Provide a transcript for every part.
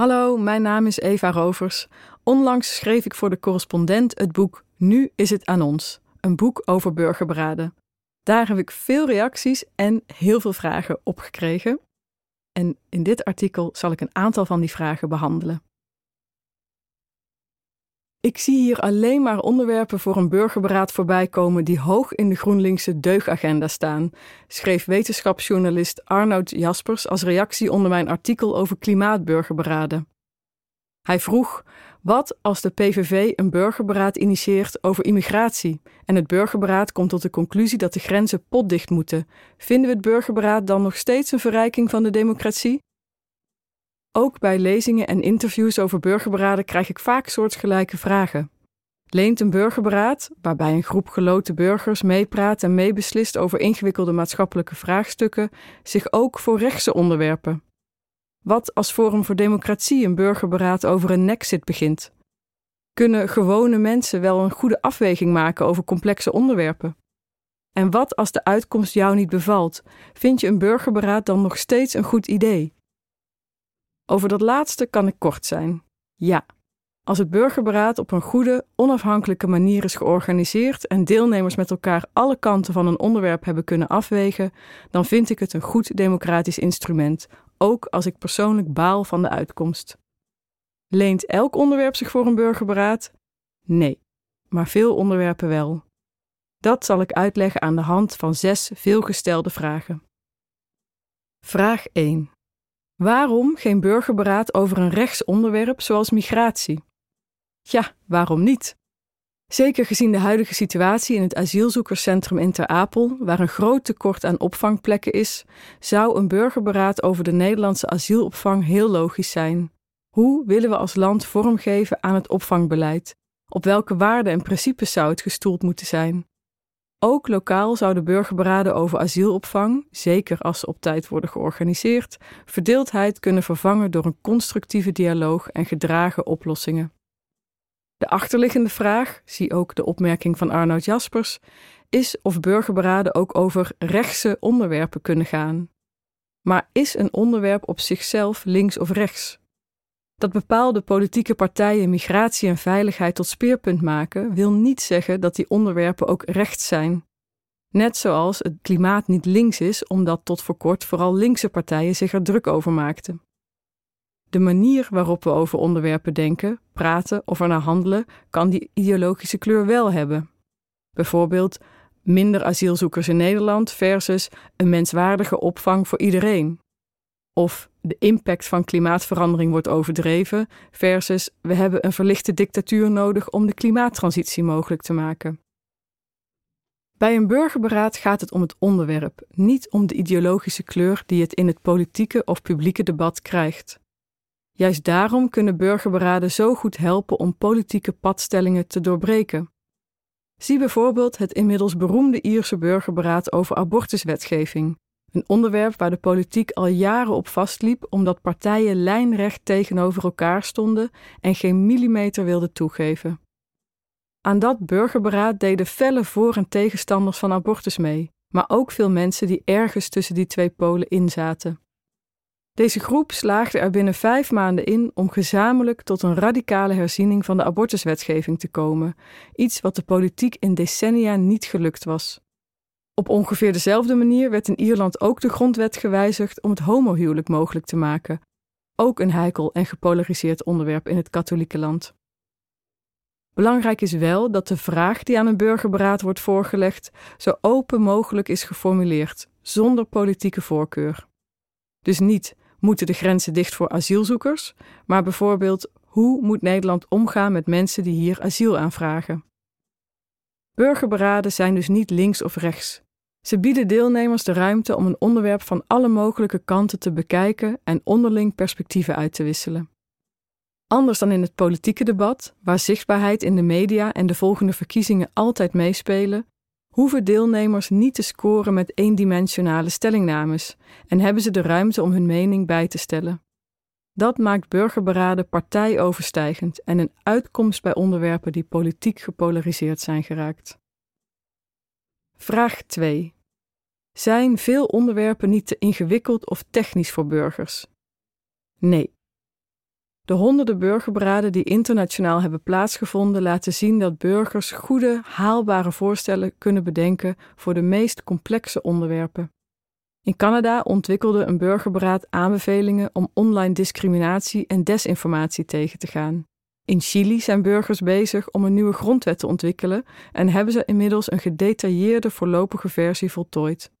Hallo, mijn naam is Eva Rovers. Onlangs schreef ik voor de correspondent het boek Nu is het aan ons, een boek over burgerberaden. Daar heb ik veel reacties en heel veel vragen op gekregen. En in dit artikel zal ik een aantal van die vragen behandelen. Ik zie hier alleen maar onderwerpen voor een burgerberaad voorbij komen die hoog in de GroenLinkse deugagenda staan, schreef wetenschapsjournalist Arnoud Jaspers als reactie onder mijn artikel over klimaatburgerberaden. Hij vroeg: wat als de PVV een burgerberaad initieert over immigratie en het burgerberaad komt tot de conclusie dat de grenzen potdicht moeten? Vinden we het burgerberaad dan nog steeds een verrijking van de democratie? Ook bij lezingen en interviews over burgerberaden krijg ik vaak soortgelijke vragen. Leent een burgerberaad, waarbij een groep geloten burgers meepraat en meebeslist over ingewikkelde maatschappelijke vraagstukken, zich ook voor rechtse onderwerpen? Wat als Forum voor Democratie een burgerberaad over een nexit begint? Kunnen gewone mensen wel een goede afweging maken over complexe onderwerpen? En wat als de uitkomst jou niet bevalt? Vind je een burgerberaad dan nog steeds een goed idee? Over dat laatste kan ik kort zijn. Ja. Als het burgerberaad op een goede, onafhankelijke manier is georganiseerd en deelnemers met elkaar alle kanten van een onderwerp hebben kunnen afwegen, dan vind ik het een goed democratisch instrument, ook als ik persoonlijk baal van de uitkomst. Leent elk onderwerp zich voor een burgerberaad? Nee, maar veel onderwerpen wel. Dat zal ik uitleggen aan de hand van zes veelgestelde vragen. Vraag 1. Waarom geen burgerberaad over een rechtsonderwerp zoals migratie? Ja, waarom niet? Zeker gezien de huidige situatie in het asielzoekerscentrum in Ter Apel, waar een groot tekort aan opvangplekken is, zou een burgerberaad over de Nederlandse asielopvang heel logisch zijn. Hoe willen we als land vormgeven aan het opvangbeleid? Op welke waarden en principes zou het gestoeld moeten zijn? Ook lokaal zouden burgerberaden over asielopvang, zeker als ze op tijd worden georganiseerd, verdeeldheid kunnen vervangen door een constructieve dialoog en gedragen oplossingen. De achterliggende vraag, zie ook de opmerking van Arnoud Jaspers, is of burgerberaden ook over rechtse onderwerpen kunnen gaan. Maar is een onderwerp op zichzelf links of rechts? Dat bepaalde politieke partijen migratie en veiligheid tot speerpunt maken, wil niet zeggen dat die onderwerpen ook rechts zijn. Net zoals het klimaat niet links is, omdat tot voor kort vooral linkse partijen zich er druk over maakten. De manier waarop we over onderwerpen denken, praten of er naar handelen, kan die ideologische kleur wel hebben. Bijvoorbeeld minder asielzoekers in Nederland versus een menswaardige opvang voor iedereen. Of de impact van klimaatverandering wordt overdreven versus we hebben een verlichte dictatuur nodig om de klimaattransitie mogelijk te maken. Bij een burgerberaad gaat het om het onderwerp, niet om de ideologische kleur die het in het politieke of publieke debat krijgt. Juist daarom kunnen burgerberaden zo goed helpen om politieke padstellingen te doorbreken. Zie bijvoorbeeld het inmiddels beroemde Ierse burgerberaad over abortuswetgeving, een onderwerp waar de politiek al jaren op vastliep omdat partijen lijnrecht tegenover elkaar stonden en geen millimeter wilden toegeven. Aan dat burgerberaad deden felle voor- en tegenstanders van abortus mee, maar ook veel mensen die ergens tussen die twee polen inzaten. Deze groep slaagde er binnen vijf maanden in om gezamenlijk tot een radicale herziening van de abortuswetgeving te komen, iets wat de politiek in decennia niet gelukt was. Op ongeveer dezelfde manier werd in Ierland ook de grondwet gewijzigd om het homohuwelijk mogelijk te maken, ook een heikel en gepolariseerd onderwerp in het katholieke land. Belangrijk is wel dat de vraag die aan een burgerberaad wordt voorgelegd zo open mogelijk is geformuleerd, zonder politieke voorkeur. Dus niet moeten de grenzen dicht voor asielzoekers, maar bijvoorbeeld hoe moet Nederland omgaan met mensen die hier asiel aanvragen? Burgerberaden zijn dus niet links of rechts. Ze bieden deelnemers de ruimte om een onderwerp van alle mogelijke kanten te bekijken en onderling perspectieven uit te wisselen. Anders dan in het politieke debat, waar zichtbaarheid in de media en de volgende verkiezingen altijd meespelen, hoeven deelnemers niet te scoren met eendimensionale stellingnames en hebben ze de ruimte om hun mening bij te stellen. Dat maakt burgerberaden partijoverstijgend en een uitkomst bij onderwerpen die politiek gepolariseerd zijn geraakt. Vraag 2. Zijn veel onderwerpen niet te ingewikkeld of technisch voor burgers? Nee. De honderden burgerberaden die internationaal hebben plaatsgevonden laten zien dat burgers goede, haalbare voorstellen kunnen bedenken voor de meest complexe onderwerpen. In Canada ontwikkelde een burgerberaad aanbevelingen om online discriminatie en desinformatie tegen te gaan. In Chili zijn burgers bezig om een nieuwe grondwet te ontwikkelen en hebben ze inmiddels een gedetailleerde voorlopige versie voltooid.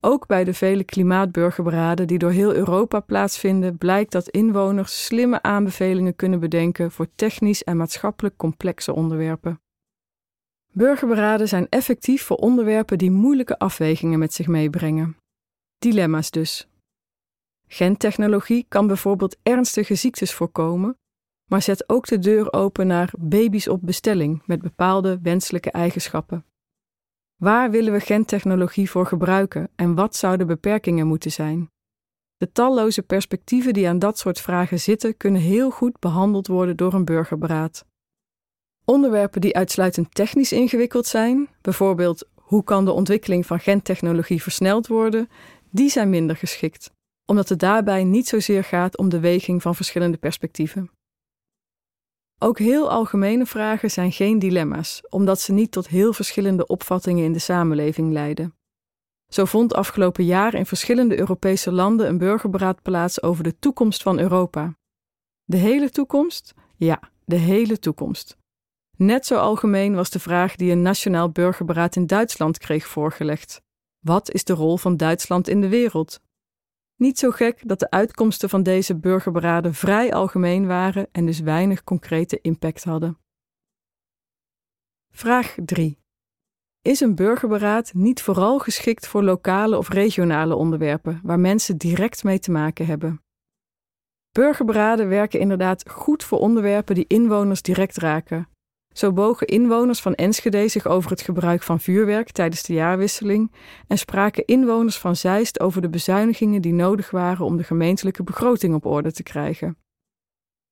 Ook bij de vele klimaatburgerberaden die door heel Europa plaatsvinden, blijkt dat inwoners slimme aanbevelingen kunnen bedenken voor technisch en maatschappelijk complexe onderwerpen. Burgerberaden zijn effectief voor onderwerpen die moeilijke afwegingen met zich meebrengen. Dilemma's dus. Gentechnologie kan bijvoorbeeld ernstige ziektes voorkomen, maar zet ook de deur open naar baby's op bestelling met bepaalde wenselijke eigenschappen. Waar willen we gentechnologie voor gebruiken en wat zouden beperkingen moeten zijn? De talloze perspectieven die aan dat soort vragen zitten, kunnen heel goed behandeld worden door een burgerberaad. Onderwerpen die uitsluitend technisch ingewikkeld zijn, bijvoorbeeld hoe kan de ontwikkeling van gentechnologie versneld worden, die zijn minder geschikt, omdat het daarbij niet zozeer gaat om de weging van verschillende perspectieven. Ook heel algemene vragen zijn geen dilemma's, omdat ze niet tot heel verschillende opvattingen in de samenleving leiden. Zo vond afgelopen jaar in verschillende Europese landen een burgerberaad plaats over de toekomst van Europa. De hele toekomst? Ja, de hele toekomst. Net zo algemeen was de vraag die een nationaal burgerberaad in Duitsland kreeg voorgelegd. Wat is de rol van Duitsland in de wereld? Niet zo gek dat de uitkomsten van deze burgerberaden vrij algemeen waren en dus weinig concrete impact hadden. Vraag 3. Is een burgerberaad niet vooral geschikt voor lokale of regionale onderwerpen waar mensen direct mee te maken hebben? Burgerberaden werken inderdaad goed voor onderwerpen die inwoners direct raken, zo bogen inwoners van Enschede zich over het gebruik van vuurwerk tijdens de jaarwisseling en spraken inwoners van Zeist over de bezuinigingen die nodig waren om de gemeentelijke begroting op orde te krijgen.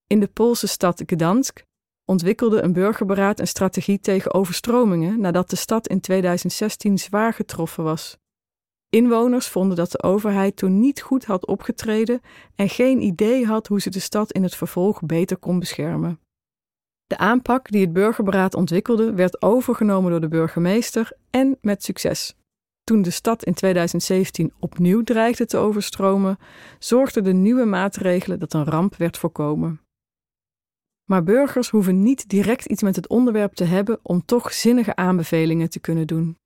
In de Poolse stad Gdansk ontwikkelde een burgerberaad een strategie tegen overstromingen nadat de stad in 2016 zwaar getroffen was. Inwoners vonden dat de overheid toen niet goed had opgetreden en geen idee had hoe ze de stad in het vervolg beter kon beschermen. De aanpak die het burgerberaad ontwikkelde werd overgenomen door de burgemeester en met succes. Toen de stad in 2017 opnieuw dreigde te overstromen, zorgden de nieuwe maatregelen dat een ramp werd voorkomen. Maar burgers hoeven niet direct iets met het onderwerp te hebben om toch zinnige aanbevelingen te kunnen doen.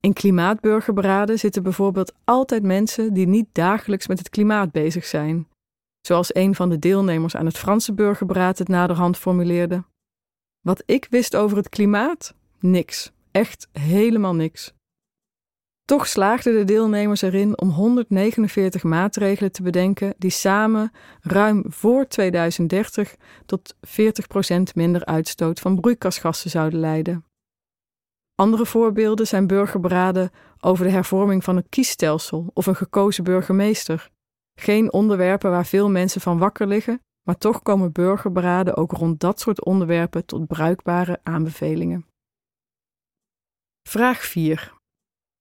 In klimaatburgerberaden zitten bijvoorbeeld altijd mensen die niet dagelijks met het klimaat bezig zijn, zoals een van de deelnemers aan het Franse burgerberaad het naderhand formuleerde. Wat ik wist over het klimaat? Niks. Echt helemaal niks. Toch slaagden de deelnemers erin om 149 maatregelen te bedenken die samen ruim voor 2030 tot 40% minder uitstoot van broeikasgassen zouden leiden. Andere voorbeelden zijn burgerberaden over de hervorming van het kiesstelsel of een gekozen burgemeester, geen onderwerpen waar veel mensen van wakker liggen, maar toch komen burgerberaden ook rond dat soort onderwerpen tot bruikbare aanbevelingen. Vraag 4.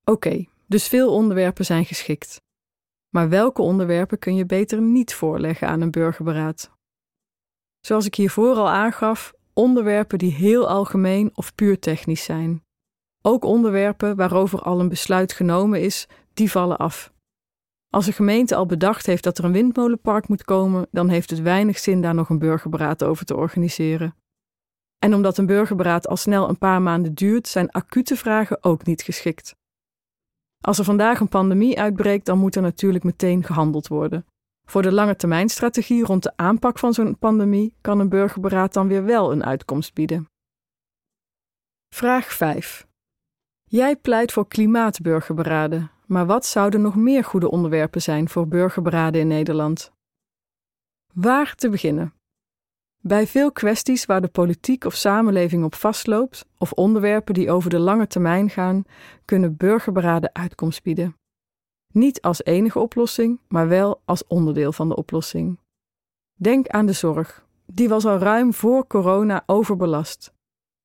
Oké, dus veel onderwerpen zijn geschikt. Maar welke onderwerpen kun je beter niet voorleggen aan een burgerberaad? Zoals ik hiervoor al aangaf, onderwerpen die heel algemeen of puur technisch zijn. Ook onderwerpen waarover al een besluit genomen is, die vallen af. Als een gemeente al bedacht heeft dat er een windmolenpark moet komen, dan heeft het weinig zin daar nog een burgerberaad over te organiseren. En omdat een burgerberaad al snel een paar maanden duurt, zijn acute vragen ook niet geschikt. Als er vandaag een pandemie uitbreekt, dan moet er natuurlijk meteen gehandeld worden. Voor de lange termijnstrategie rond de aanpak van zo'n pandemie kan een burgerberaad dan weer wel een uitkomst bieden. Vraag 5. Jij pleit voor klimaatburgerberaden, maar wat zouden nog meer goede onderwerpen zijn voor burgerberaden in Nederland? Waar te beginnen? Bij veel kwesties waar de politiek of samenleving op vastloopt, of onderwerpen die over de lange termijn gaan, kunnen burgerberaden uitkomst bieden. Niet als enige oplossing, maar wel als onderdeel van de oplossing. Denk aan de zorg. Die was al ruim voor corona overbelast.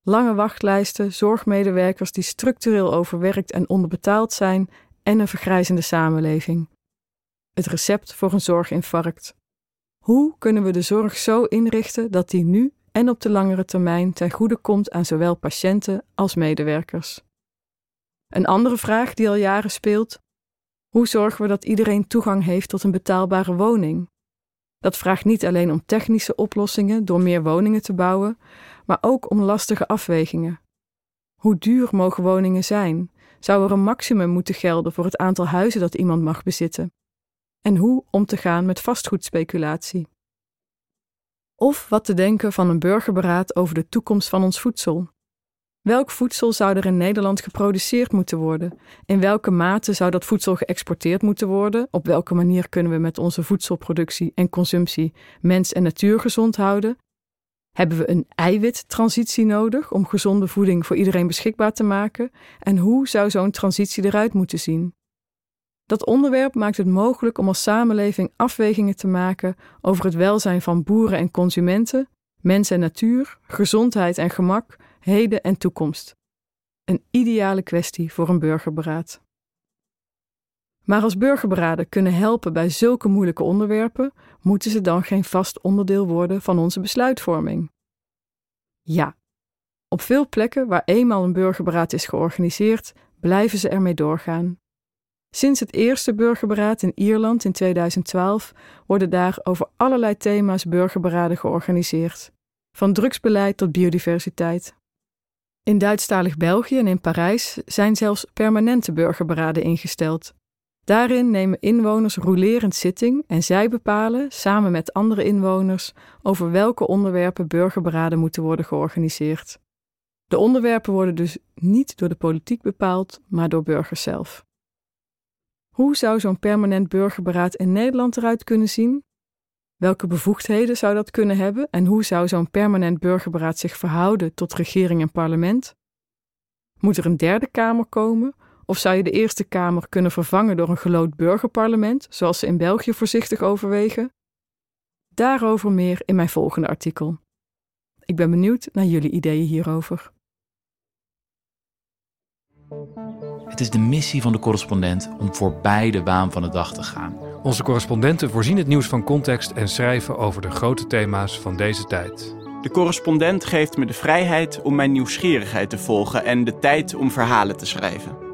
Lange wachtlijsten, zorgmedewerkers die structureel overwerkt en onderbetaald zijn en een vergrijzende samenleving. Het recept voor een zorginfarct. Hoe kunnen we de zorg zo inrichten dat die nu en op de langere termijn ten goede komt aan zowel patiënten als medewerkers? Een andere vraag die al jaren speelt: hoe zorgen we dat iedereen toegang heeft tot een betaalbare woning? Dat vraagt niet alleen om technische oplossingen door meer woningen te bouwen, maar ook om lastige afwegingen. Hoe duur mogen woningen zijn? Zou er een maximum moeten gelden voor het aantal huizen dat iemand mag bezitten? En hoe om te gaan met vastgoedspeculatie? Of wat te denken van een burgerberaad over de toekomst van ons voedsel. Welk voedsel zou er in Nederland geproduceerd moeten worden? In welke mate zou dat voedsel geëxporteerd moeten worden? Op welke manier kunnen we met onze voedselproductie en consumptie mens en natuur gezond houden? Hebben we een eiwittransitie nodig om gezonde voeding voor iedereen beschikbaar te maken? En hoe zou zo'n transitie eruit moeten zien? Dat onderwerp maakt het mogelijk om als samenleving afwegingen te maken over het welzijn van boeren en consumenten, mens en natuur, gezondheid en gemak, heden en toekomst. Een ideale kwestie voor een burgerberaad. Maar als burgerberaden kunnen helpen bij zulke moeilijke onderwerpen, moeten ze dan geen vast onderdeel worden van onze besluitvorming? Ja. Op veel plekken waar eenmaal een burgerberaad is georganiseerd, blijven ze ermee doorgaan. Sinds het eerste burgerberaad in Ierland in 2012 worden daar over allerlei thema's burgerberaden georganiseerd, van drugsbeleid tot biodiversiteit. In Duitsstalig België en in Parijs zijn zelfs permanente burgerberaden ingesteld. Daarin nemen inwoners rolerend zitting en zij bepalen, samen met andere inwoners, over welke onderwerpen burgerberaden moeten worden georganiseerd. De onderwerpen worden dus niet door de politiek bepaald, maar door burgers zelf. Hoe zou zo'n permanent burgerberaad in Nederland eruit kunnen zien? Welke bevoegdheden zou dat kunnen hebben en hoe zou zo'n permanent burgerberaad zich verhouden tot regering en parlement? Moet er een derde kamer komen of zou je de Eerste Kamer kunnen vervangen door een gelood burgerparlement, zoals ze in België voorzichtig overwegen? Daarover meer in mijn volgende artikel. Ik ben benieuwd naar jullie ideeën hierover. Het is de missie van de correspondent om voorbij de waan van de dag te gaan. Onze correspondenten voorzien het nieuws van context en schrijven over de grote thema's van deze tijd. De correspondent geeft me de vrijheid om mijn nieuwsgierigheid te volgen en de tijd om verhalen te schrijven.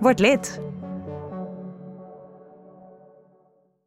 Word lid.